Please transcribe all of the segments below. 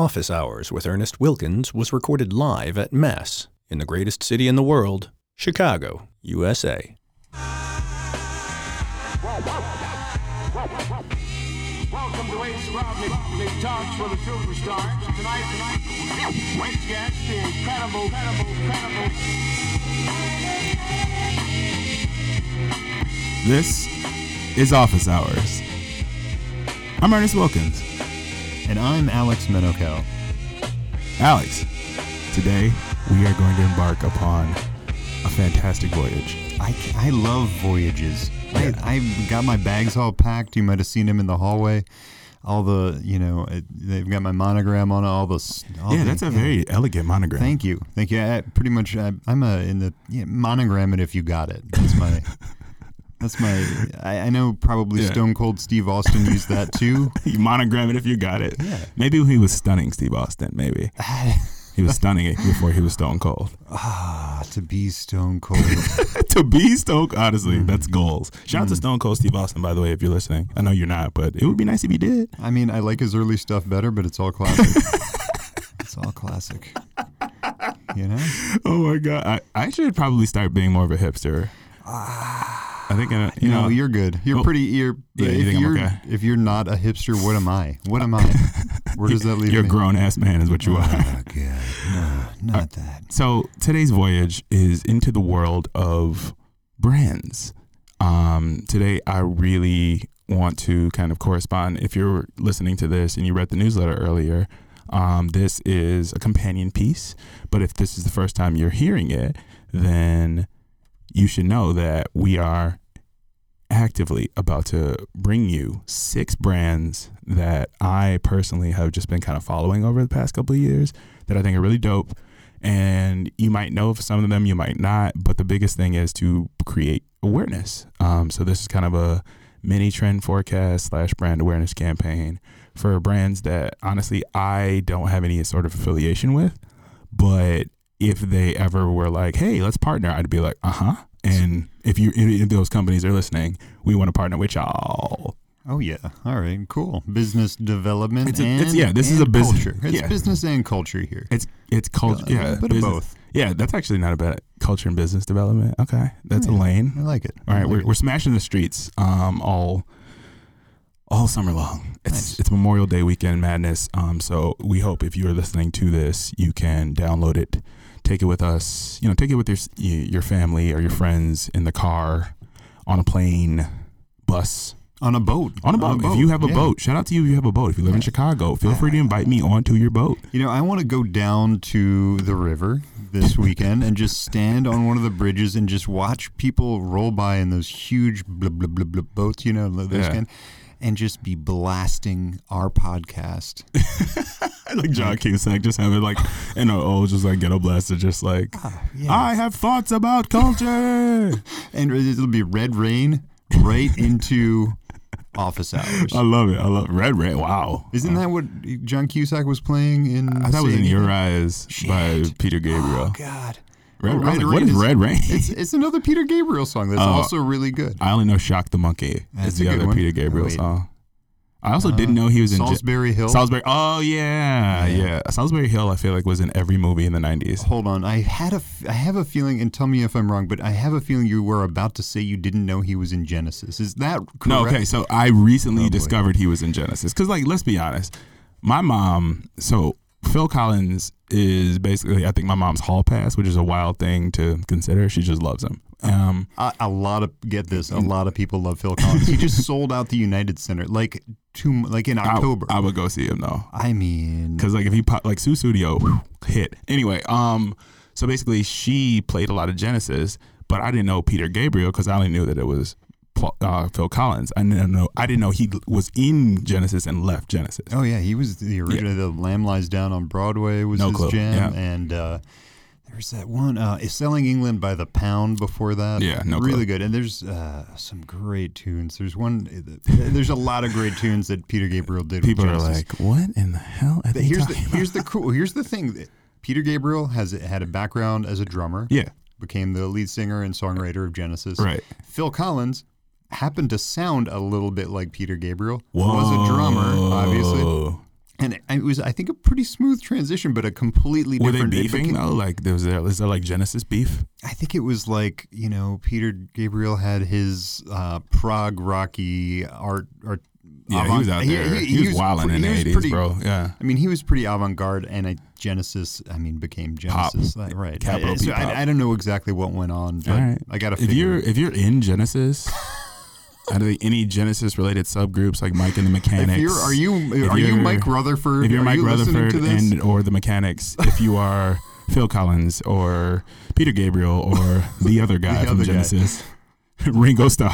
Office Hours with Ernest Wilkins was recorded live at Mass in the greatest city in the world, Chicago, USA. Welcome to Wayne Scrobney, Big Talks for the Superstars. Tonight, tonight, Wayne's guest, the incredible, incredible, incredible. This is Office Hours. I'm Ernest Wilkins. And I'm Alex Menocal. Alex, today we are going to embark upon a fantastic voyage. I, I love voyages. I, I got my bags all packed. You might have seen them in the hallway. All the, you know, it, they've got my monogram on. All the. All yeah, the- that's a very elegant monogram. Thank you, thank you. I, pretty much, I, I'm a in the yeah, monogram it if you got it. That's my. that's my. I, I know probably Yeah. Stone Cold Steve Austin used that too. You monogram it if you got it. Yeah. Maybe he was stunning Steve Austin. Maybe he was stunning it before he was Stone Cold. ah, to be Stone Cold. to be Stone, Cold honestly, that's Mm. goals. Shout out to Stone Cold Steve Austin, by the way, if you're listening. I know you're not, but it would be nice if you did. I mean, I like his early stuff better, but it's all classic. it's all classic. You know? Oh my god, I, I should probably start being more of a hipster. I think I, you no, know you're good. You're Well, pretty. You're. yeah, if think you're, okay? If you're not a hipster, what am I? What am I? Where does that leave You're a grown ass man, is what you are. Oh God, no, not that. So today's voyage is into the world of brands. Um, today, I really want to kind of correspond. If you're listening to this and you read the newsletter earlier, um, this is a companion piece. But if this is the first time you're hearing it, then you should know that we are actively about to bring you six brands that I personally have just been kind of following over the past couple of years that I think are really dope. And you might know some of them, you might not. But the biggest thing is to create awareness. Um, so this is kind of a mini trend forecast slash brand awareness campaign for brands that honestly I don't have any sort of affiliation with. But if they ever were like, "Hey, let's partner," I'd be like, "Uh huh." And if you if those companies are listening, we want to partner with y'all. Oh yeah. All right. Cool. Business development It's a- and it's- yeah, this is a business- culture. It's yeah. business and culture here. It's it's culture. Yeah, of both. Yeah, that's actually not a bad culture and business development. Okay, that's a lane. I like it. All right, like we're, it. we're smashing the streets um, all all summer long. It's Nice. it's Memorial Day weekend madness. Um, so we hope if you are listening to this, you can download it, take it with us. You know, take it with your your family or your friends in the car, on a plane, bus, on a boat. on a boat. If you have a yeah. boat, shout out to you. If you have a boat. If you live in Chicago, feel free to invite me onto your boat. You know, I want to go down to the river this weekend and just stand on one of the bridges and just watch people roll by in those huge blah, blah, blah, blah boats, you know, those Yeah. kind, and just be blasting our podcast. like John Cusack, just have it like in a oh, just like ghetto blaster, just like ah, yeah. I have thoughts about culture. and it'll be red rain right into office hours. I love it. I love Red Ray. Wow, Isn't that what John Cusack was playing in? Uh, I thought it was in Your? Eyes by Peter Gabriel. Oh God. Red, Oh, I was Red like, what Rain is is- Red Rain? It's it's another Peter Gabriel song that's Oh. also really good. I only know Shock the Monkey That's is the other one. Peter Gabriel Oh, song. I also Uh, didn't know he was in J- Solsbury Hill. Solsbury. Oh yeah, Yeah. yeah, Solsbury Hill. I feel like was in every movie in the '90s. Hold on, I had a, f- I have a feeling, and tell me if I'm wrong, but I have a feeling you were about to say you didn't know he was in Genesis. Is that correct? No, okay. So I recently Oh, discovered he was in Genesis because, like, let's be honest, my mom. So Phil Collins is basically, I think, my mom's hall pass, which is a wild thing to consider. She just loves him. Um, A, a lot of get this. A lot of people love Phil Collins. he just sold out the United Center like two, like in October. I would go see him though, I mean, because like if he pop, like Sussudio hit anyway. Um, so basically, she played a lot of Genesis, but I didn't know Peter Gabriel because I only knew that it was. Uh, Phil Collins. I didn't know. I didn't know he was in Genesis and left Genesis. oh yeah, he was the original. The Lamb Lies Down on Broadway was No his clue. jam, Yeah. and uh, there's that one. Uh, is selling England by the pound before that. Yeah, no really clue. good. And there's uh, some great tunes. There's one. There's a lot of great tunes that Peter Gabriel did. with People are like, "What in the hell?" Are they here's the about?" here's the cool here's the thing. Peter Gabriel has had a background as a drummer. Yeah. Became the lead singer and songwriter of Genesis. Right. Phil Collins happened to sound a little bit like Peter Gabriel. Was a drummer, obviously. And it, was I think a pretty smooth transition, but a completely Were they different. it beefing became- though? Like there was there is there like Genesis beef? I think it was like you know Peter Gabriel had his uh, prog rocky art art. Yeah, he was out there. He, was wilding pre- in the eighties, bro. Yeah. I mean, he was pretty avant garde, and I, Genesis, I mean, became Genesis, like, right? Capital I, so I, I don't know exactly what went on, but right. I got to If you're if you're in Genesis, out of any Genesis related subgroups like Mike and the Mechanics, If you're, are you are you Mike Rutherford? if you're Mike you Rutherford and or the Mechanics, if you are Phil Collins or Peter Gabriel or the other guy The from other guy. Ringo Starr.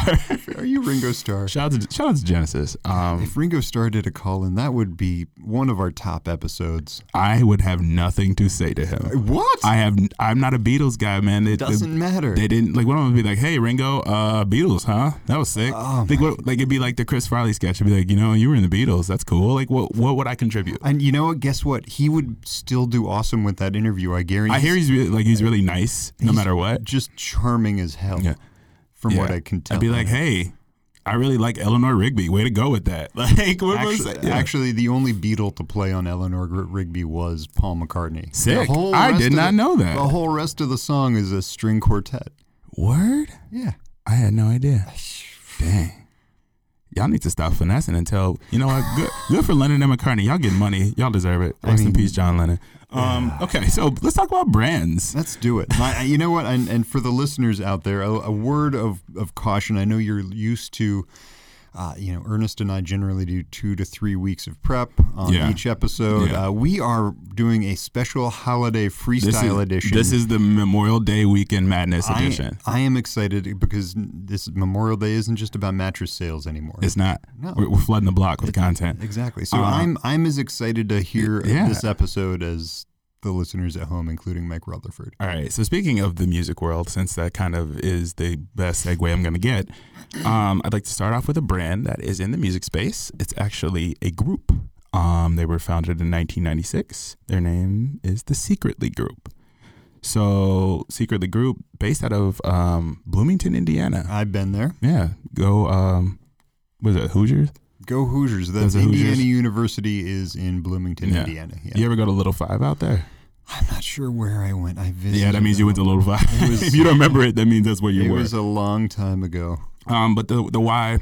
are you Ringo Starr? shout out to shout out to Genesis. Um, If Ringo Starr did a call in, that would be one of our top episodes. I would have nothing to say to him. What? I have. I'm not a Beatles guy, man. It Doesn't matter. They didn't like. One of them would be like, "Hey, Ringo, uh, Beatles, huh? That was sick." Oh, like, what, like it'd be like the Chris Farley sketch. It'd be like, you know, you were in the Beatles. That's cool. Like, what what would I contribute? And you know what? Guess what? He would still do awesome with that interview. I guarantee. I hear he's really, like he's really nice, no matter what. Just charming as hell. Yeah. From what I can tell. I'd be like, hey, I really like Eleanor Rigby. Way to go with that. Like, what was Actually, that? Yeah. actually, the only Beatle to play on Eleanor Rigby was Paul McCartney. Sick. I did not the- know that. The whole rest of the song is a string quartet. word. Yeah. I had no idea. Dang. Y'all need to stop finessing and tell you know what good good for Lennon and McCartney. Y'all getting money. Y'all deserve it. I Rest in peace, John Lennon. Um, okay, so let's talk about brands. Let's do it. My, you know what? And, and for the listeners out there, a, a word of, of caution. I know you're used to, uh, you know, Ernest and I generally do two to three weeks of prep on Yeah. each episode. Yeah. Uh, we are doing a special holiday This freestyle is, edition. this is the Memorial Day weekend madness I, edition. I am excited because this Memorial Day isn't just about mattress sales anymore. It's not. No. We're, we're flooding the block with content. Exactly. So Uh, I'm I'm as excited to hear yeah. this episode as the listeners at home, including Mike Rutherford. All right. So speaking of the music world, since that kind of is the best segue I'm going to get, um, I'd like to start off with a brand that is in the music space. It's actually a group. Um, they were founded in 1996. Their name is the Secretly Group. So Secretly Group, based out of um, Bloomington, Indiana. I've been there. Yeah. Go. Um, was it Hoosiers? Go Hoosiers. That's are Indiana Hoosiers? University is in Bloomington, Yeah. Indiana. Yeah. You ever go to Little Five out there? I'm not sure where I went. I visited. Yeah, that means you went to them. Little Five. It was- if you don't remember it, that means that's where you were. It were. was a long time ago. Um, but the the why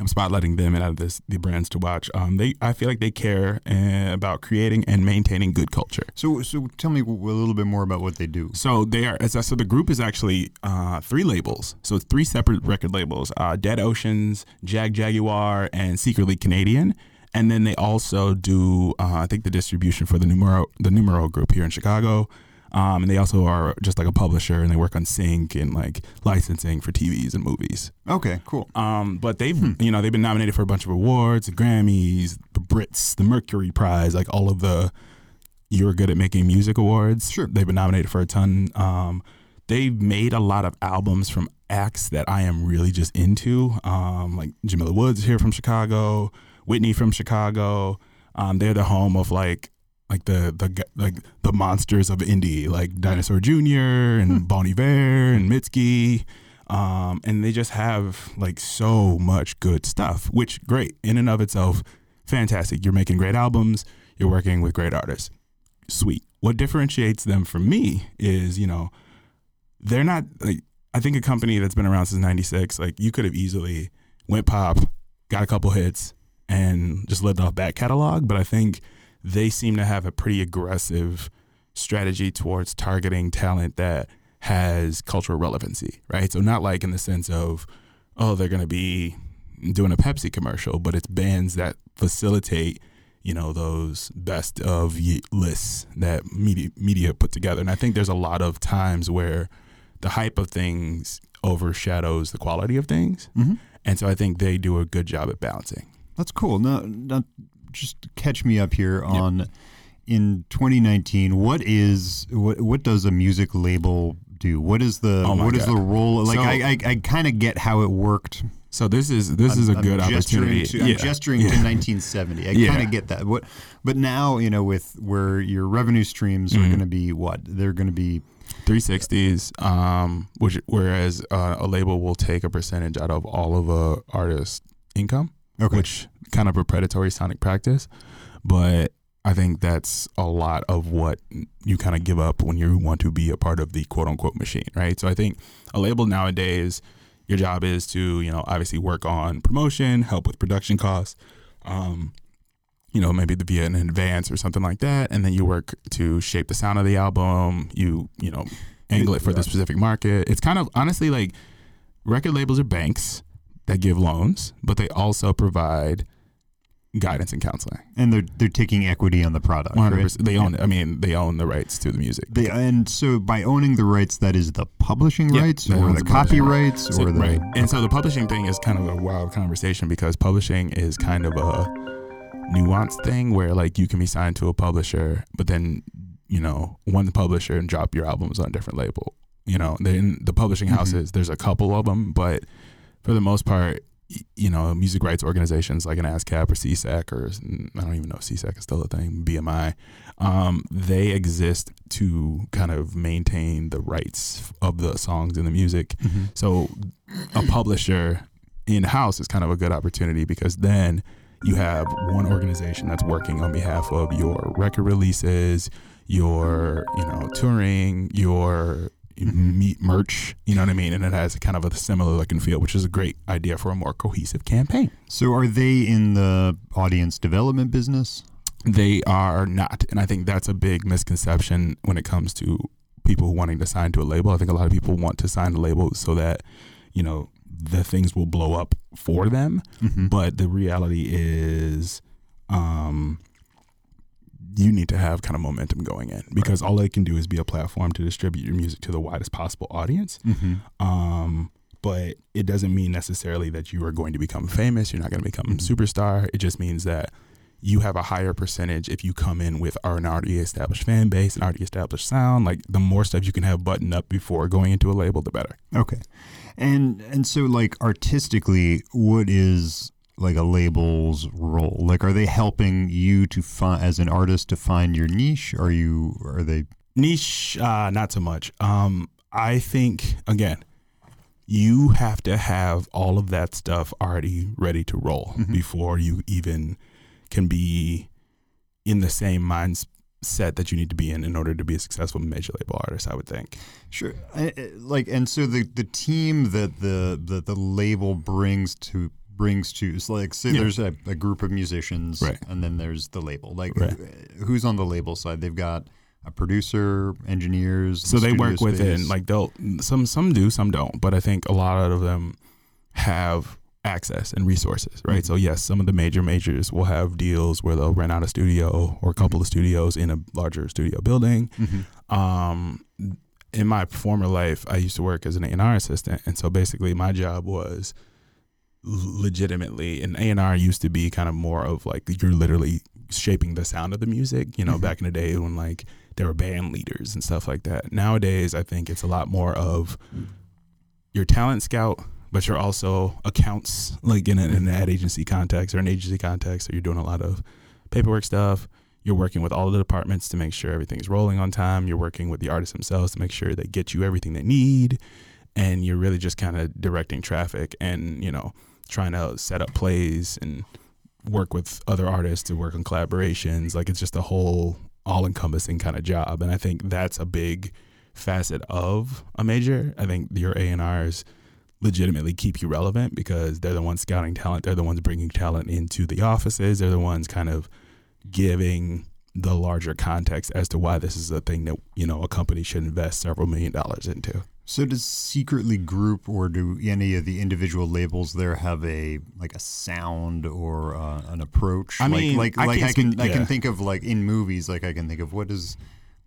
I'm spotlighting them and out of this the brands to watch. Um, they I feel like they care uh, about creating and maintaining good culture. So so tell me a little bit more about what they do. So they are as I- so the group is actually uh, three labels. So three separate record labels: uh, Dead Oceans, Jagjaguwar, and Secretly Canadian. And then they also do uh, I think the distribution for the Numero the Numero group here in Chicago. Um, and they also are just like a publisher, and they work on sync and like licensing for TVs and movies. Okay, cool. Um, but they've you know they've been nominated for a bunch of awards, the Grammys, the Brits, the Mercury Prize, like all of the you're good at making music awards. Sure. they've been nominated for a ton. Um, they've made a lot of albums from acts that I am really just into, um, like Jamila Woods here from Chicago, Whitney from Chicago. Um, they're the home of like like the the like the monsters of indie, like Dinosaur Jr. and Bon Iver and Mitski. Um, and they just have like so much good stuff, which great in and of itself, fantastic. You're making great albums, you're working with great artists. Sweet. What differentiates them from me is, you know, they're not like I think a company that's been around since 96, like you could have easily went pop, got a couple hits and just lived off that catalog, but I think they seem to have a pretty aggressive strategy towards targeting talent that has cultural relevancy, right? So not like in the sense of, oh, they're going to be doing a Pepsi commercial, but it's bands that facilitate, you know, those best of lists that media media put together. And I think there's a lot of times where the hype of things overshadows the quality of things. Mhm. And so I think they do a good job at balancing. That's cool. Now, now just catch me up here on in 2019. What is what what does a music label do? What is the Oh what is God. the role? Like So- I I, I kind of get how it worked. So this is this is a I'm good opportunity. To, I'm Yeah. gesturing Yeah. to 1970. I Yeah. kind of get that. What, but now you know, with where your revenue streams Mm-hmm. are going to be, what they're going to be. 360s um which whereas uh, a label will take a percentage out of all of a artist's income Okay. which kind of a predatory sonic practice but I think that's a lot of what you kind of give up when you want to be a part of the quote unquote machine, right? So I think a label nowadays, your job is to, you know, obviously work on promotion, help with production costs, um, you know, maybe via an advance or something like that, and then you work to shape the sound of the album. You, you know, angle it for the specific market. It's kind of honestly like record labels are banks that give loans, but they also provide guidance and counseling. And they're they're taking equity on the product. One hundred Right? percent. They own. I mean, they own the rights to the music. They, and so by owning the rights, that is the publishing Yeah, rights or the the copyrights So- or the right. And so the publishing thing is kind of a wild conversation because publishing is kind of a nuanced thing where like you can be signed to a publisher, but then you know one publisher and drop your albums on a different label. You know, then the publishing Mhm. houses. There's a couple of them, but for the most part. You know, music rights organizations like an ASCAP or SESAC, or I don't even know if SESAC is still a thing, BMI, um, they exist to kind of maintain the rights of the songs and the music. Mhm. So a publisher in house is kind of a good opportunity because then you have one organization that's working on behalf of your record releases, your you know touring, your meet merch. You know what I mean? And it has a kind of a similar look and feel, which is a great idea for a more cohesive campaign. So are they in the audience development business? They are not, and I think that's a big misconception when it comes to people wanting to sign to a label. I think a lot of people want to sign a label so that you know the things will blow up for them. Mhm. But the reality is, um, you need to have kind of momentum going in because all they can do is be a platform to distribute your music to the widest possible audience. Mhm. Um, but it doesn't mean necessarily that you are going to become famous. You're not going to become a Mhm. superstar. It just means that you have a higher percentage if you come in with an already established fan base, an already established sound. Like the more stuff you can have buttoned up before going into a label, the better. Okay. And and so like artistically, what is like a label's role? Like are they helping you to find as an artist to find your niche? Are you are they Niche, uh, not so much. Um, I think again, you have to have all of that stuff already ready to roll Mhm. before you even can be in the same mindset that you need to be in in order to be a successful major label artist. I would think. Sure. I- like, and so the the team that the that the label brings to brings to is like say Yeah. there's a, a group of musicians, Right. and then there's the label. Like, Right. who's on the label side? They've got a producer, engineers. So they work within space. like they'll some some do some don't, but I think a lot of them have access and resources, right? Mhm. So yes, some of the major majors will have deals where they'll rent out a studio or a couple of studios in a larger studio building. Mhm. Um, in my former life, I used to work as an A&R assistant, and so basically my job was legitimately an A&R used to be kind of more of like you're literally shaping the sound of the music, you know, Mhm. back in the day when like there were band leaders and stuff like that. Nowadays, I think it's a lot more of your talent scout, but you're also accounts like in, a, in an ad agency context or an agency context. So you're doing a lot of paperwork stuff. You're working with all of the departments to make sure everything's rolling on time. You're working with the artists themselves to make sure they get you everything they need. And you're really just kind of directing traffic and, you know, trying to set up plays and work with other artists to work on collaborations. Like it's just a whole all encompassing kind of job. And I think that's a big facet of a major. I think your A&Rs legitimately keep you relevant because they're the ones scouting talent. They're the ones bringing talent into the offices. They're the ones kind of giving the larger context as to why this is a thing that, you know, a company should invest several million dollars into. So does secretly group or do any of the individual labels there have a like a sound or uh, an approach? I like, mean, like I like can't I can speak- I yeah. can think of like in movies like I can think of what is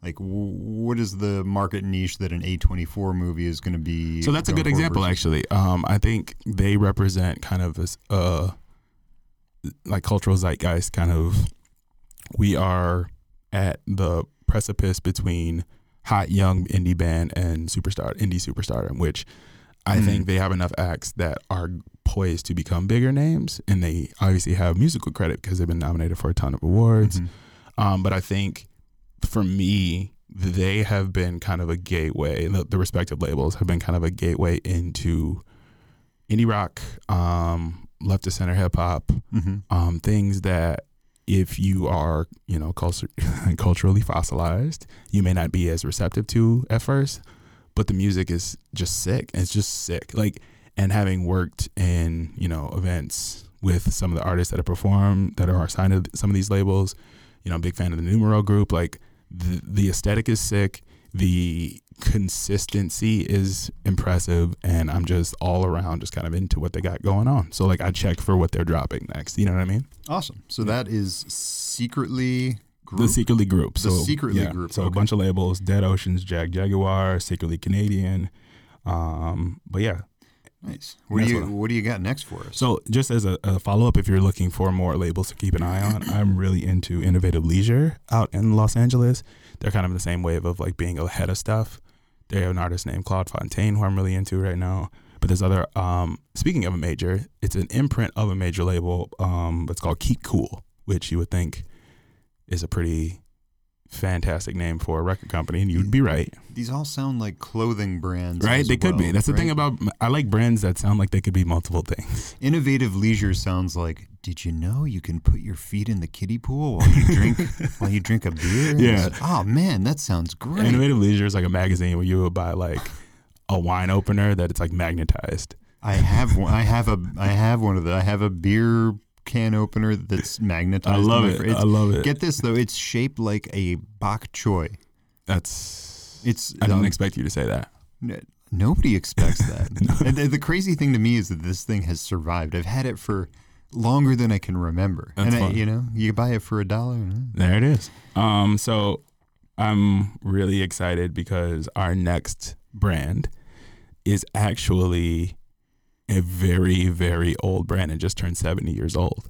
like w- what is the market niche that an A24 movie is going to be? So that's a good example, versus- actually. Um, I think they represent kind of this, uh, like cultural zeitgeist. Kind of, we are at the precipice between hot young indie band and superstar indie superstardom, which I Mm. think they have enough acts that are poised to become bigger names, and they obviously have musical credit because they've been nominated for a ton of awards. Mhm. Um, but I think for me, they have been kind of a gateway. The, the respective labels have been kind of a gateway into indie rock, um, left to center hip hop, Mhm. um, things that if you are, you know, culture, culturally fossilized, you may not be as receptive to at first, but the music is just sick. It's just sick. Like, and having worked in, you know, events with some of the artists that have performed that are signed to some of these labels, you know, I'm a big fan of the Numero group. Like, the, the aesthetic is sick. The consistency is impressive and I'm just all around just kind of into what they got going on. So like I check for what they're dropping next. You know what I mean? Awesome. So that is secretly group. The Secretly Group. The So Secretly yeah, Group, So a bunch of labels: Dead Oceans, Jagjaguwar, Secretly Canadian. Um, but yeah. Nice. What do you what What do you got next for us? So just as a, a follow up, if you're looking for more labels to keep an eye on, I'm really into Innovative Leisure out in Los Angeles. They're kind of in the same wave of like being ahead of stuff. They have an artist named Claude Fontaine who I'm really into right now. But there's other. Um, speaking of a major, it's an imprint of a major label. Um, it's called Keep Cool, which you would think is a pretty fantastic name for a record company, and you'd be right. These all sound like clothing brands, Right? They could be. well, That's the thing about I like brands that sound like they could be multiple things. Innovative leisure sounds like. Did you know you can put your feet in the kiddie pool while you drink while you drink a beer? Yeah. Oh man, that sounds great. Innovative Leisure is like a magazine where you would buy like a wine opener that it's like magnetized. I have one, I have a I have one of the I have a beer can opener that's magnetized. I love it. I love it. Get this though, it's shaped like a bok choy. That's It's I didn't um, expect you to say that. N- Nobody expects that. and the, the crazy thing to me is that this thing has survived. I've had it for longer than I can remember. That's and I, you know, you buy it for a dollar. There it is. Um, so I'm really excited because our next brand is actually a very, very old brand and just turned 70 years old.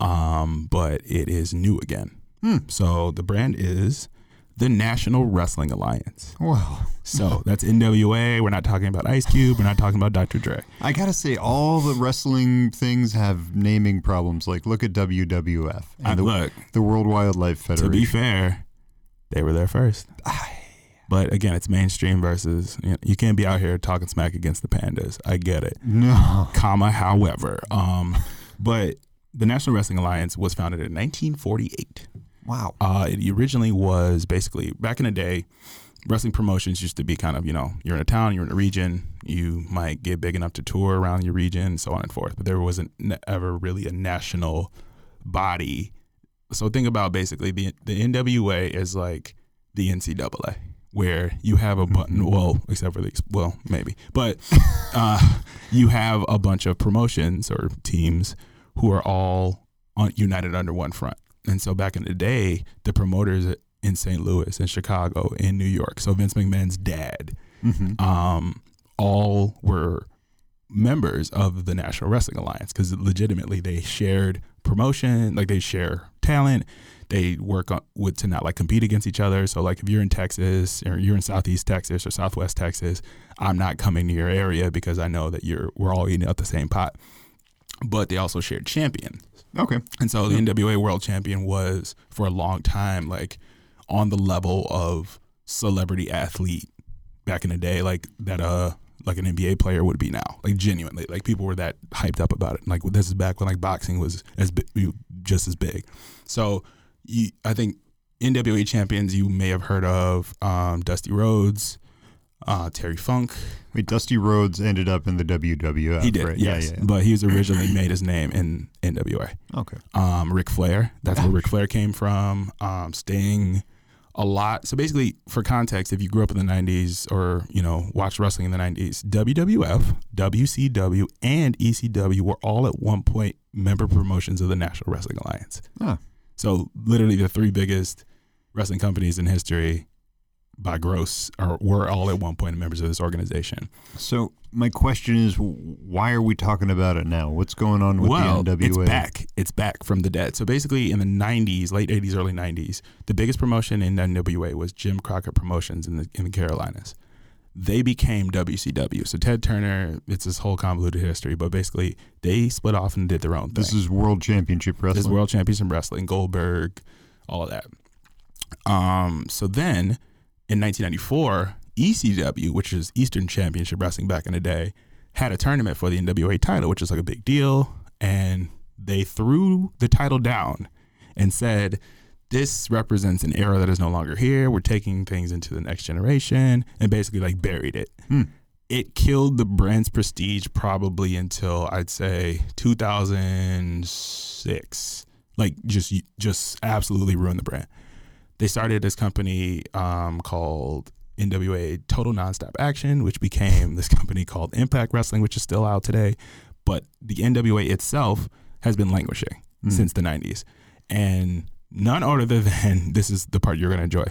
Um, but it is new again. Hmm. So the brand is the National Wrestling Alliance. Well, So that's NWA. We're not talking about Ice Cube. We're not talking about Dr. Dre. I gotta say, all the wrestling things have naming problems. Like, look at WWF and Uh, the, look, the World Wildlife Federation. to be fair, they were there first. But again, it's mainstream versus you, know, you can't be out here talking smack against the pandas. I get it. no, Comma, however, um, but the National Wrestling Alliance was founded in 1948. wow. Uh, it originally was basically back in the day, wrestling promotions used to be kind of you know you're in a town, you're in a region, you might get big enough to tour around your region, and so on and forth. But there wasn't ever really a national body. So think about basically the the NWA is like the NCAA, where you have a button. Well, except for the well, maybe, but uh, you have a bunch of promotions or teams who are all on, united under one front. And so back in the day, the promoters in St. Louis, in Chicago, in New York, so Vince McMahon's dad, Mhm. um, all were members of the National Wrestling Alliance because legitimately they shared promotion, like they share talent. They work on with to not like compete against each other. So like if you're in Texas or you're in Southeast Texas or Southwest Texas, I'm not coming to your area because I know that you're we're all eating out the same pot. But they also shared champion. Okay. And so the NWA World Champion was for a long time like on the level of celebrity athlete back in the day, like that uh like an NBA player would be now. Like genuinely, like people were that hyped up about it. Like this is back when like boxing was as bi- just as big. So you, I think NWA champions you may have heard of um, Dusty Rhodes, uh, Terry Funk. Wait, Dusty Rhodes ended up in the WWF. He did, right? yes, Yeah, yeah. but he was originally made his name in NWA. Okay. um, Ric Flair. That's where Ric Flair came from. Um, Sting, a lot. So basically, for context, if you grew up in the '90s or you know watched wrestling in the '90s, WWF, WCW, and ECW were all at one point member promotions of the National Wrestling Alliance. Ah. So literally, the three biggest wrestling companies in history by gross are were all at one point members of this organization. So my question is, why are we talking about it now? What's going on with well, the NWA? it's back. It's back from the dead. So basically, in the '90s, late '80s, early '90s, the biggest promotion in NWA was Jim Crockett Promotions in the in the Carolinas. They became WCW. So Ted Turner, it's this whole convoluted history, but basically they split off and did their own thing. This is World Championship Wrestling. This is World Championship Wrestling, Goldberg, all of that. Um, so then in 1994, ECW, which is Eastern Championship Wrestling back in the day, had a tournament for the NWA title, which is like a big deal. And they threw the title down and said, this represents an era that is no longer here. We're taking things into the next generation and basically like buried it. Hmm. It killed the brand's prestige probably until I'd say 2006. Like just just absolutely ruined the brand. They started this company um, called NWA Total Nonstop Action, which became this company called Impact Wrestling, which is still out today. But the NWA itself has been languishing Mm. since the 90s. And none other than this is the part you're going to enjoy.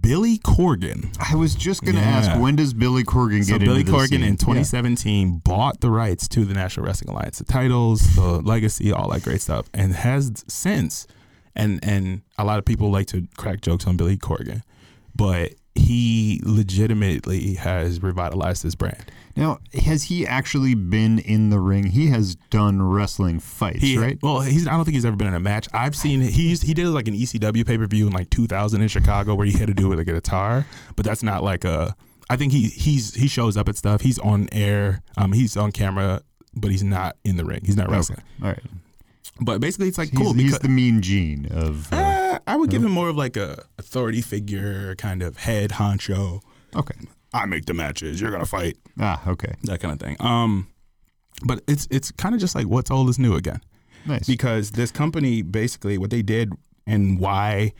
Billy Corgan. I was just going to Yeah. ask, when does Billy Corgan So get Billy into the scene? So Billy Corgan scene? in Yeah. 2017 bought the rights to the National Wrestling Alliance, the titles, the legacy, all that great stuff, and has since. And and a lot of people like to crack jokes on Billy Corgan, but he legitimately has revitalized this brand. Now, has he actually been in the ring? He has done wrestling fights, He, right? Well, he's. I don't think he's ever been in a match. I've seen he's he did like an ECW pay per view in like 2000 in Chicago where he had to do it with like a guitar, but that's not like a. I think he he's he shows up at stuff. He's on air. Um, he's on camera, but he's not in the ring. He's not wrestling. All right. But basically, it's like He's, cool he's because the mean gene of. Uh, uh, I would give him more of like a authority figure, kind of head honcho. okay. I make the matches. You're gonna fight Ah, okay. that kind of thing. Um, but it's it's kind of just like what's old is new again. Nice. because this company basically what they did and why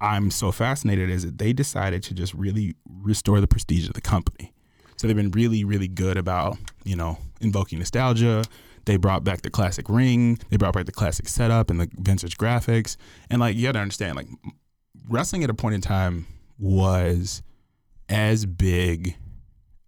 I'm so fascinated is that they decided to just really restore the prestige of the company. So they've been really, really good about you know invoking nostalgia. They brought back the classic ring. They brought back the classic setup and the vintage graphics. And like you got to understand, like wrestling at a point in time was as big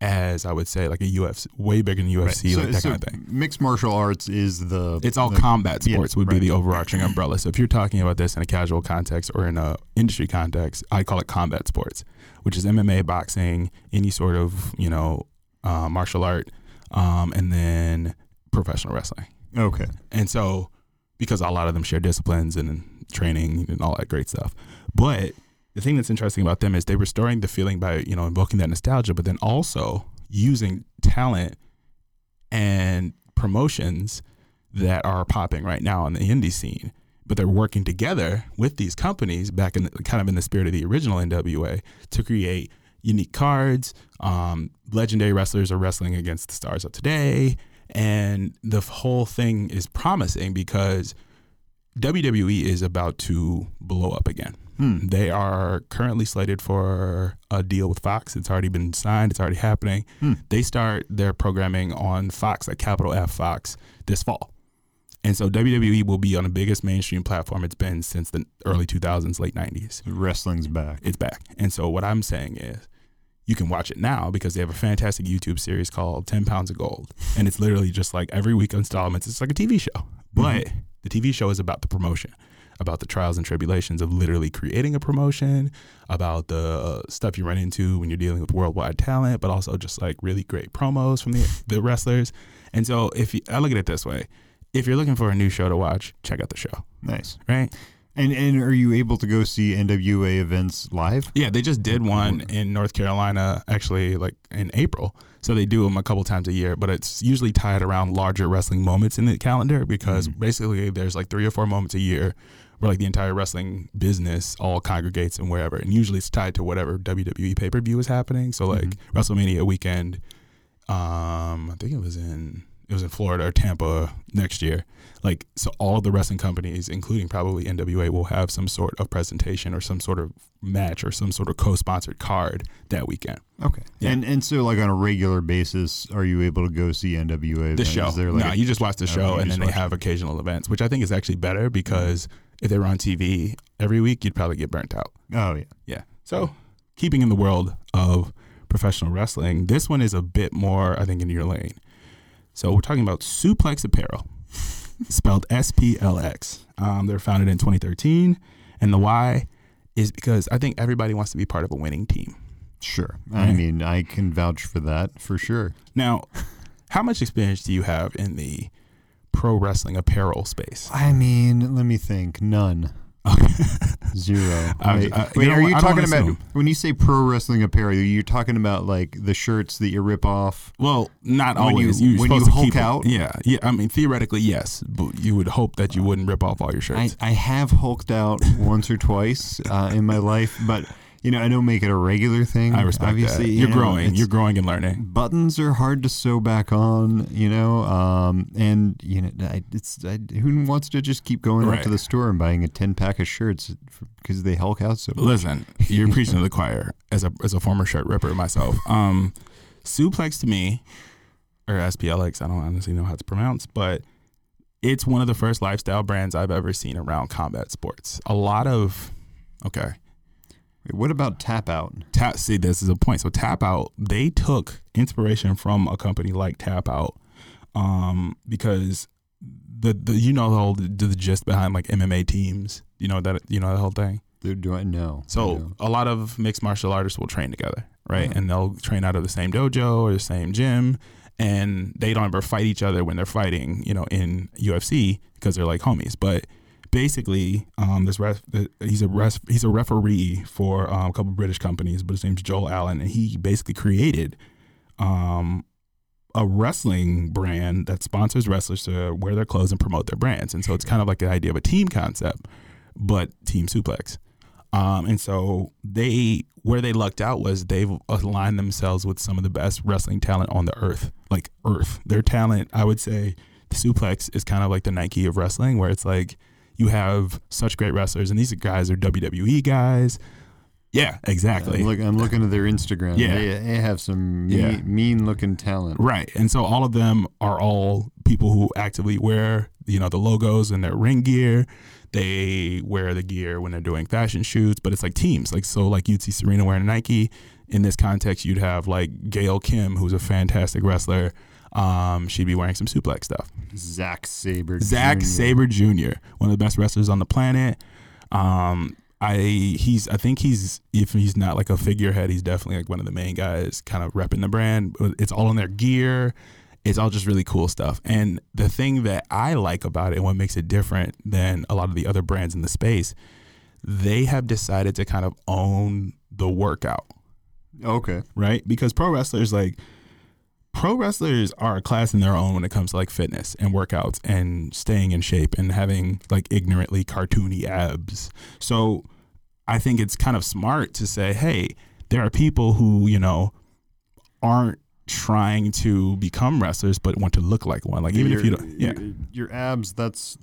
as I would say like a UFC, way bigger than UFC, So- like that so kind of thing. Mixed martial arts is the. It's all the- combat yeah, sports would be the overarching umbrella. So if you're talking about this in a casual context or in a industry context, I call it combat sports, which is MMA, boxing, any sort of you know uh, martial art, um, and then professional wrestling. Okay. And so because a lot of them share disciplines and training and all that great stuff, but the thing that's interesting about them is they're restoring the feeling by you know invoking that nostalgia, but then also using talent and promotions that are popping right now in the indie scene. But they're working together with these companies back in the, kind of in the spirit of the original NWA to create unique cards. Um, legendary wrestlers are wrestling against the stars of today, and the whole thing is promising because WWE is about to blow up again. Hmm. They are currently slated for a deal with Fox. It's already been signed. It's already happening. Hmm. They start their programming on Fox, like capital F Fox, this fall. And so WWE will be on the biggest mainstream platform it's been since the early 2000s, late 90s. Wrestling's back. It's back. And so what I'm saying is you can watch it now because they have a fantastic YouTube series called 10 Pounds of Gold. And it's literally just like every week installments. It's like a TV show. But the TV show is about the promotion, about the trials and tribulations of literally creating a promotion, about the uh, stuff you run into when you're dealing with worldwide talent, but also just like really great promos from the, the wrestlers. And so if you, I look at it this way, if you're looking for a new show to watch, check out the show, Nice. right? And and are you able to go see NWA events live? Yeah, they just did one in North Carolina actually like in April. So they do them a couple times a year, but it's usually tied around larger wrestling moments in the calendar because basically there's like three or four moments a year where like the entire wrestling business all congregates and wherever. And usually it's tied to whatever WWE pay per view is happening. So like WrestleMania weekend, um, I think it was in it was in Florida or Tampa next year. Like so, all the wrestling companies, including probably NWA, will have some sort of presentation or some sort of match or some sort of co-sponsored card that weekend. Okay. Yeah. And and so like on a regular basis, are you able to go see NWA? The events? show, like no, a- you just watch the show and then they have occasional events, which I think is actually better mm-hmm. because if they were on TV every week, you'd probably get burnt out. Oh yeah. Yeah. So, keeping in the world of professional wrestling, this one is a bit more, I think, in your lane. So, we're talking about Suplex Apparel, spelled S P L X. Um, they're founded in 2013. And the why is because I think everybody wants to be part of a winning team. Sure. I mean, I can vouch for that for sure. Now, how much experience do you have in the pro wrestling apparel space? I mean, let me think. None. Zero. I Wait, I- you wait, know are you I talking about when you say pro wrestling apparel? You're talking about like the shirts that you rip off. Well, not When always. You're when you Hulk keep it- out? Yeah, yeah. I mean, theoretically, yes, but you would hope that you wouldn't rip off all your I, shirts. I have hulked out once or twice uh, in my life, but you know I don't make it a regular thing. I, respect Obviously, that. you You're know, growing. You're growing and learning. buttons are hard to sew back on, you know, um, and you know, I, it's I, who wants to just keep going up Right. to the store and buying a ten pack of shirts because they hulk out so much? Listen, you're preaching to the choir as a as a former shirt ripper myself. Um, Suplex to me, or SPLX, I don't honestly know how to pronounce, but it's one of the first lifestyle brands I've ever seen around combat sports. A lot of okay, what about Tap Out? tap see this is a point so tap out they took inspiration from a company like tap out um because the, the you know the whole the, the gist behind like mma teams you know that you know the whole thing Do, do I know? So don't. a lot of mixed martial artists will train together right Uh-huh. and they'll train out of the same dojo or the same gym and they don't ever fight each other when they're fighting you know in ufc because they're like homies but basically, um, this ref, he's a ref, he's a referee for um, a couple British companies, but his name's Joel Allen, and he basically created um, a wrestling brand that sponsors wrestlers to wear their clothes and promote their brands. And so it's kind of like the idea of a team concept, but team suplex. Um, and so they where they lucked out was they've aligned themselves with some of the best wrestling talent on the earth, like earth. Their talent, I would say, the suplex is kind of like the Nike of wrestling, where it's like you have such great wrestlers, and these guys are WWE guys. Yeah, exactly. I'm, look, I'm looking at their Instagram. Yeah. They, they have some me- Yeah. mean looking talent. Right. And so all of them are all people who actively wear, you know, the logos in their ring gear. They wear the gear when they're doing fashion shoots, but it's like teams. Like so like you'd see Serena wearing Nike. In this context, you'd have like Gail Kim, who's a fantastic wrestler. Um, she'd be wearing some suplex stuff. Zack Sabre. Zack Jr. Sabre Jr., one of the best wrestlers on the planet. Um, I he's I think he's if he's not like a figurehead, he's definitely like one of the main guys, kind of repping the brand. It's all in their gear. It's all just really cool stuff. And the thing that I like about it, and what makes it different than a lot of the other brands in the space, they have decided to kind of own the workout Okay. right? Because pro wrestlers like pro wrestlers are a class in their own when it comes to like fitness and workouts and staying in shape and having like ignorantly cartoony abs. So I think it's kind of smart to say, hey, there are people who, you know, aren't trying to become wrestlers but want to look like one. Like even if you don't yeah. your, your abs, that's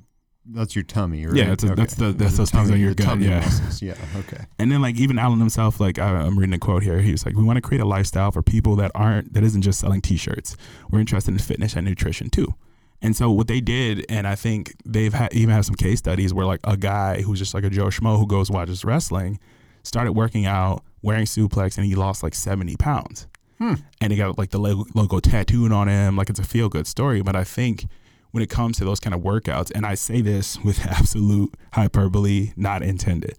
that's your tummy, right? Yeah, that's a- that's the- that's The those things tummy- on your gut, tummy yeah. muscles. Yeah. Okay. And then like even Allen himself, like I, I'm reading a quote here. He was like, "We want to create a lifestyle for people that aren't that isn't just selling T-shirts. We're interested in fitness and nutrition too." And so what they did, and I think they've had, even had some case studies where like a guy who's just like a Joe Schmo who goes watches wrestling, started working out, wearing suplex, and he lost like 70 pounds. Hmm. And he got like the logo, logo tattooed on him, like it's a feel good story. But I think when it comes to those kind of workouts, and I say this with absolute hyperbole, not intended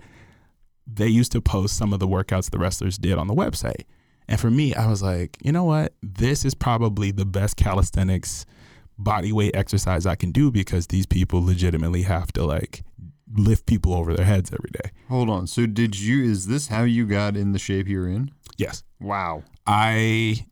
they used to post some of the workouts the wrestlers did on the website. And for me, I was like, you know what? This is probably the best calisthenics body weight exercise I can do because these people legitimately have to like lift people over their heads every day. Hold on. So did you? Is this how you got in the shape you're in? Yes. Wow. I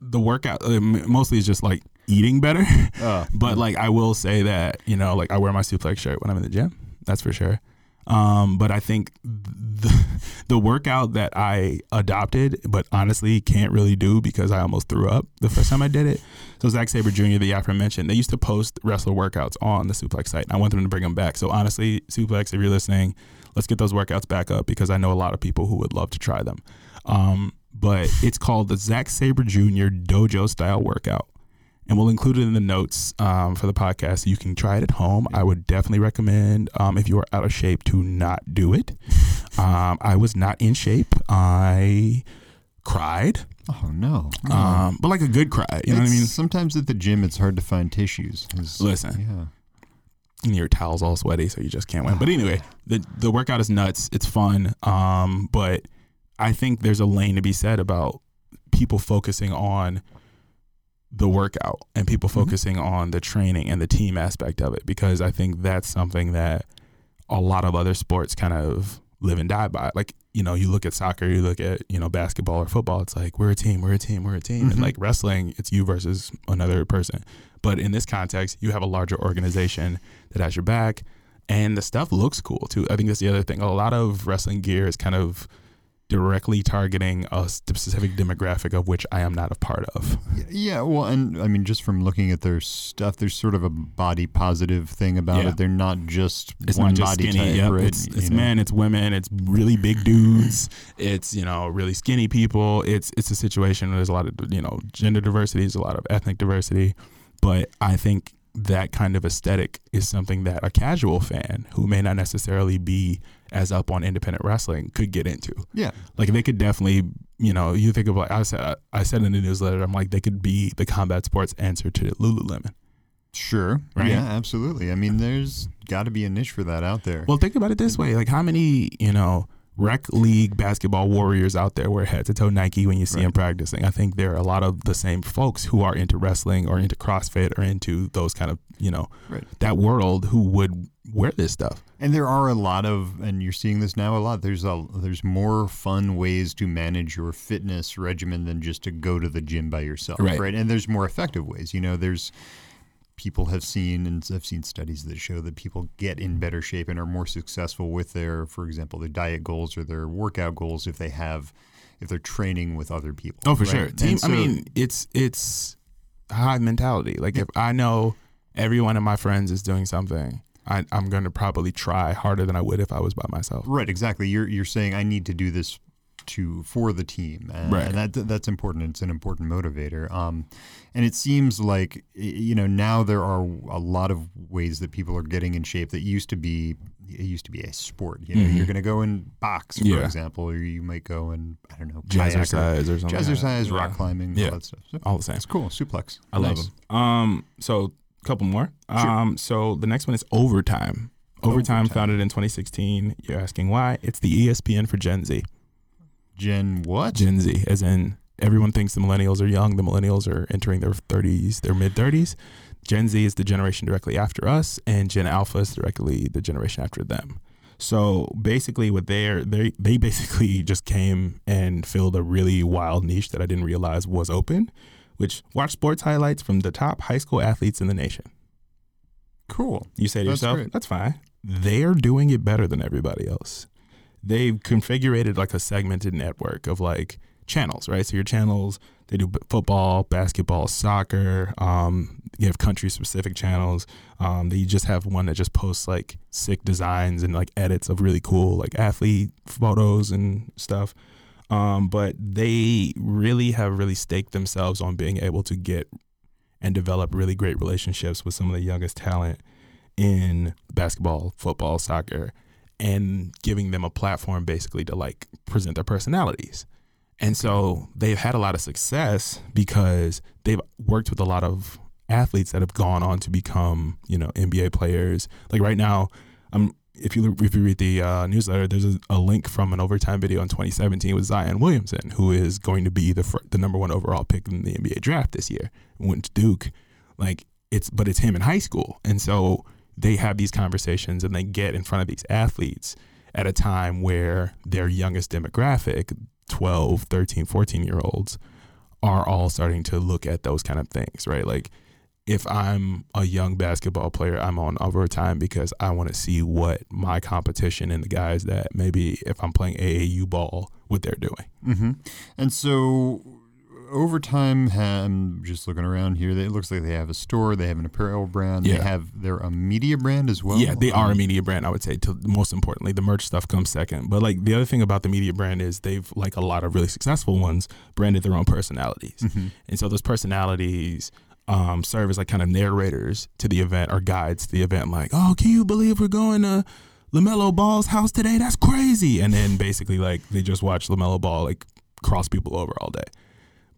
the workout uh, mostly is just like eating better. Uh, But like I will say that, you know, like I wear my suplex shirt when I'm in the gym. That's for sure. Um, but I think the, the workout that I adopted, but honestly can't really do because I almost threw up the first time I did it. So Zack Sabre Jr., the aforementioned, they used to post wrestler workouts on the Suplex site. And I want them to bring them back. So honestly, Suplex, if you're listening, let's get those workouts back up because I know a lot of people who would love to try them. Um, but it's called the Zack Sabre Jr. Dojo Style Workout and we'll include it in the notes um, for the podcast. You can try it at home. I would definitely recommend um, if you are out of shape to not do it. Um, I was not in shape. I cried, oh no. um, but like a good cry. You know what I It's- mean? Sometimes at the gym, it's hard to find tissues. 'cause- Listen. Yeah. And your towel's all sweaty, so you just can't win. But anyway, the the workout is nuts. It's fun. Um, but I think there's a lane to be said about people focusing on the workout and people focusing on the training and the team aspect of it because I think that's something that a lot of other sports kind of live and die by. Like, you know, you look at soccer, you look at, you know, basketball or football, it's like, we're a team, we're a team, we're a team. Mhm. And like wrestling, it's you versus another person. But in this context, you have a larger organization that has your back and the stuff looks cool too. I think that's the other thing. A lot of wrestling gear is kind of directly targeting a specific demographic of which I am not a part of. Yeah, well, and I mean, just from looking at their stuff, there's sort of a body positive thing about Yeah. it. They're not just It's one not just body skinny. type, Yep. right? It's, it's know? men, it's women, it's really big dudes, it's you know really skinny people. It's it's a situation where there's a lot of you know gender diversity, there's a lot of ethnic diversity, but I think that kind of aesthetic is something that a casual fan who may not necessarily be as up on independent wrestling could get into. Yeah, Like they could definitely, you know, you think of like I said, I said in the newsletter, I'm like they could be the combat sports answer to Lululemon. sure. Right? Yeah, absolutely. I mean, there's got to be a niche for that out there. Well, think about it this way: like how many, you know, rec league basketball warriors out there wear head to toe Nike when you see them practicing? I think there are a lot of the same folks who are into wrestling or into CrossFit or into those kind of, you know, Right. that world who would wear this stuff. And there are a lot of, and you're seeing this now a lot. There's a there's more fun ways to manage your fitness regimen than just to go to the gym by yourself, right? Right. And there's more effective ways. You know, there's people have seen and I've seen studies that show that people get in better shape and are more successful with their, for example, their diet goals or their workout goals if they have if they're training with other people. Oh, for right? sure. Team. so- I mean, it's it's high mentality. Like if I know every one of my friends is doing something, I, I'm going to probably try harder than I would if I was by myself. Right, exactly. You're you're saying I need to do this to for the team, and, Right. and that that's important. It's an important motivator. Um, and it seems like you know now there are a lot of ways that people are getting in shape that used to be it used to be a sport. You know, Mhm. you're going to go and box, for Yeah. example, or you might go and I don't know, kayak or- Jazzercise or something. like jazzercise, Yeah. rock climbing, Yeah. all that stuff. So All the same. it's cool. Suplex. I love them. Um, so a couple more. Sure. Um, so the next one is Overtime. Overtime, Overtime. founded in 2016. You're asking why? It's the ESPN for Gen Z. Gen what? Gen Z, as in everyone thinks the millennials are young. The millennials are entering their 30s, their mid 30s. Gen Z is the generation directly after us, and Gen Alpha is directly the generation after them. So basically, what they're they they basically just came and filled a really wild niche that I didn't realize was open, which watch sports highlights from the top high school athletes in the nation. cool. You say to That's yourself, great. that's fine. They're doing it better than everybody else. They've configured like a segmented network of like channels, right? So your channels, they do football, basketball, soccer. Um, you have country specific channels. Um, they just have one that just posts like sick designs and like edits of really cool like athlete photos and stuff. Um, but they really have really staked themselves on being able to get and develop really great relationships with some of the youngest talent in basketball, football, soccer, and giving them a platform basically to like present their personalities. And so they've had a lot of success because they've worked with a lot of athletes that have gone on to become, you know, NBA players. Like right now, I'm if you if you read the uh, newsletter, there's a, a link from an overtime video in 2017 with Zion Williamson, who is going to be the the number one overall pick in the NBA draft this year. Went to Duke, like it's but it's him in high school, and so they have these conversations and they get in front of these athletes at a time where their youngest demographic 12 13 14 year olds are all starting to look at those kind of things right? Like if i'm a young basketball player i'm on overtime because i want to see what my competition and the guys that maybe if i'm playing aau ball what they're doing. Hmm And so overtime, ha- I'm just looking around here. It looks like they have a store. They have an apparel brand. Yeah. They have they're a media brand as well. yeah they are a Um, media brand i would say to most importantly the merch stuff comes second but like the other thing about the media brand is they've like a lot of really successful ones branded their own personalities mhm. And so those personalities um, serve as like kind of narrators to the event or guides to the event. Like, oh, can you believe we're going to Lamelo Ball's house today? That's crazy. And then basically like they just watch Lamelo Ball like cross people over all day.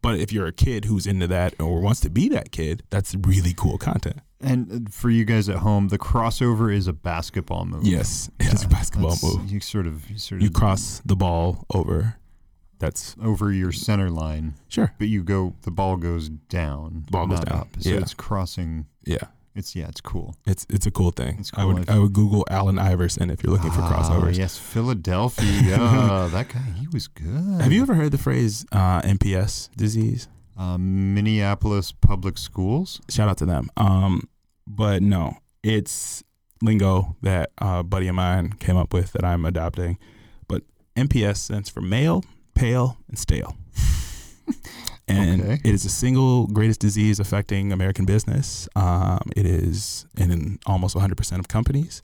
But if you're a kid who's into that or wants to be that kid, that's really cool content. And for you guys at home, the crossover is a basketball move. Yes, it's a basketball move. You sort of you sort of You cross the ball over. That's over your center line, sure. but you go the ball goes down. Ball goes down. Up. So Yeah. it's crossing. Yeah. It's yeah, it's cool. It's it's a cool thing. It's I cool. would I would Google Allen Iverson if you're looking for Ah, crossovers. yes, Philadelphia. that guy, he was good. Have you ever heard the phrase uh, MPS disease? Um, Minneapolis Public Schools. Shout out to them. Um, but no, it's lingo that a buddy of mine came up with that I'm adopting. But MPS stands for male, pale, and stale. and Okay. it is the single greatest disease affecting American business. Um, it is in almost 100% of companies.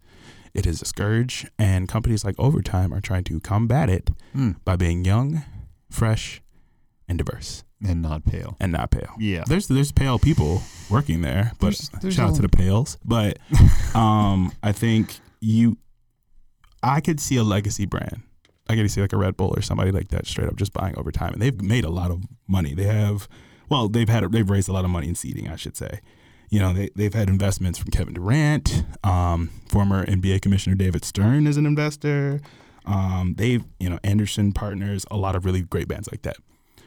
It is a scourge, and companies like Overtime are trying to combat it Hmm. by being young, fresh, and diverse, And not pale. and not pale. Yeah. There's there's pale people working there, but There's- there's shout out to the pales. But um, I think you, I could see a legacy brand. I get to see like a Red Bull or somebody like that straight up just buying Overtime, and they've made a lot of money. They have, well, they've had they've raised a lot of money in seeding, I should say. You know, they they've had investments from Kevin Durant, um, former NBA Commissioner David Stern is an investor. Um, they've you know Anderson Partners, a lot of really great bands like that.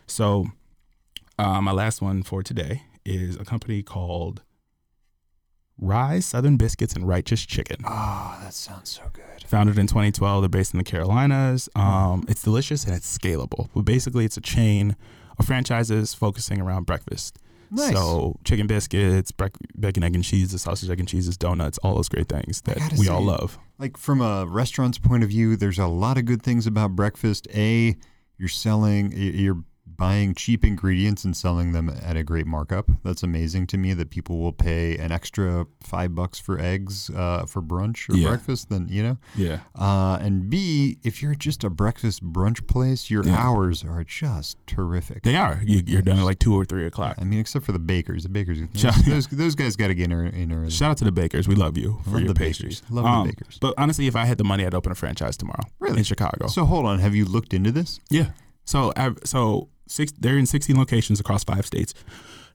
So uh, my last one for today is a company called Rise Southern Biscuits and Righteous Chicken. Oh, that sounds so good. Founded in 2012, they're based in the Carolinas. Um, it's delicious and it's scalable. But basically, it's a chain of franchises focusing around breakfast. Nice. So chicken biscuits, brec- bacon, egg and cheese, the sausage, egg and cheeses, donuts, all those great things that we all love. Like from a restaurant's point of view, there's a lot of good things about breakfast. A, you're selling, you're buying cheap ingredients and selling them at a great markup. That's amazing to me that people will pay an extra five bucks for eggs uh, for brunch or Yeah. breakfast. Then you know, Yeah. uh, and B, if you're just a breakfast brunch place, your Yeah. hours are just terrific. They are. You, you're done at like two or three o'clock. I mean, except for the bakers. The bakers, Shout- those, those guys got to get in, ear- in early. Shout out to the bakers. We love you for Love your the pastries. bakers. Love the Um, bakers. But honestly, if I had the money, I'd open a franchise tomorrow. Really? In Chicago. So hold on, have you looked into this? Yeah. So so six, they're in 16 locations across five states.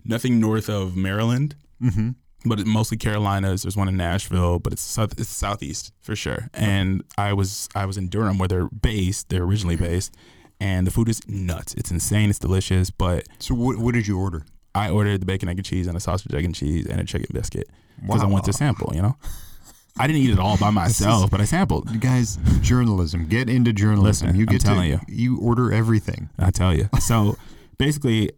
Nothing north of Maryland, Mm-hmm. but it, mostly Carolinas. There's one in Nashville, but it's south, it's southeast for sure. And I was I was in Durham where they're based. They're originally based, and the food is nuts. It's insane. It's delicious. But So what, what did you order? I ordered the bacon, egg, and cheese, and a sausage, egg, and cheese, and a chicken biscuit because I Wow. went to sample. You know, I didn't eat it all by myself, but I sampled. You Guys, journalism. Get into journalism. Listen, you I'm get telling to, you. You order everything. I tell you. So basically,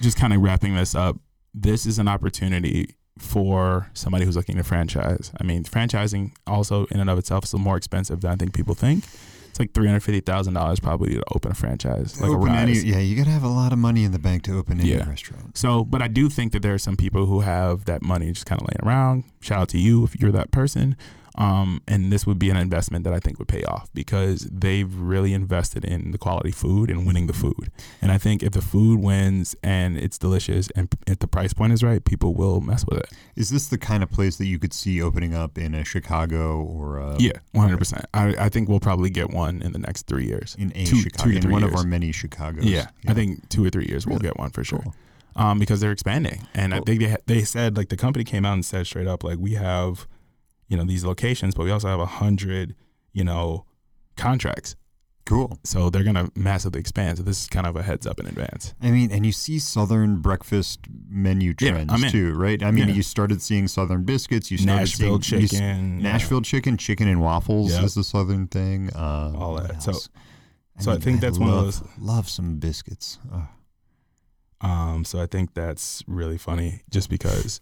just kind of wrapping this up, this is an opportunity for somebody who's looking to franchise. I mean, franchising also in and of itself is more expensive than I think people think. It's like three hundred fifty thousand dollars probably to open a franchise, like open a any, yeah, you got to have a lot of money in the bank to open any Yeah. restaurant. So, but I do think that there are some people who have that money just kind of laying around. Shout out to you if you're that person. Um, and this would be an investment that I think would pay off because they've really invested in the quality food and winning the food. And I think if the food wins and it's delicious and if the price point is right, people will mess with it. Is this the kind of place that you could see opening up in a Chicago or a, Yeah, 100%. I, I think we'll probably get one in the next three years. in a Two- Chicago, two in one of our many Chicagos? Yeah, I think two or three years we'll get one for sure. Cool. Um, because they're expanding, and I think they they said like the company came out and said straight up like we have, you know, these locations, but we also have a hundred, you know, contracts. Cool. So they're gonna massively expand. So this is kind of a heads up in advance. I mean, and you see Southern breakfast menu trends I'm too, right? I mean, Yeah. you started seeing Southern biscuits. You started Nashville seeing you chicken, yeah. Nashville chicken, chicken and waffles Yep. is the Southern thing. Uh, All that. So- else? so I think that's one of those- Love some biscuits. Ugh. Um, so I think that's really funny, just because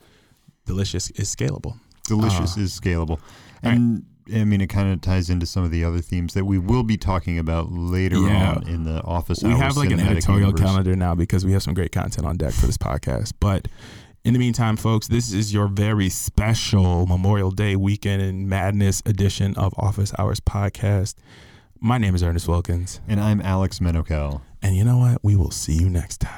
delicious is scalable. Delicious Ah. is scalable and i mean it kind of ties into some of the other themes that we will be talking about later Yeah. on in the office we have like an editorial universe. calendar now because we have some great content on deck for this podcast. But in the meantime, folks, this is your very special Memorial Day weekend and madness edition of Office Hours podcast. My name is Ernest Wilkins, and i'm alex menocal and you know what? We will see you next time.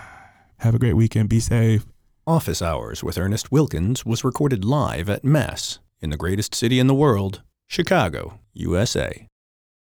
Have a great weekend. Be safe. Office Hours with Ernest Wilkins was recorded live at Mess in the greatest city in the world, Chicago, USA.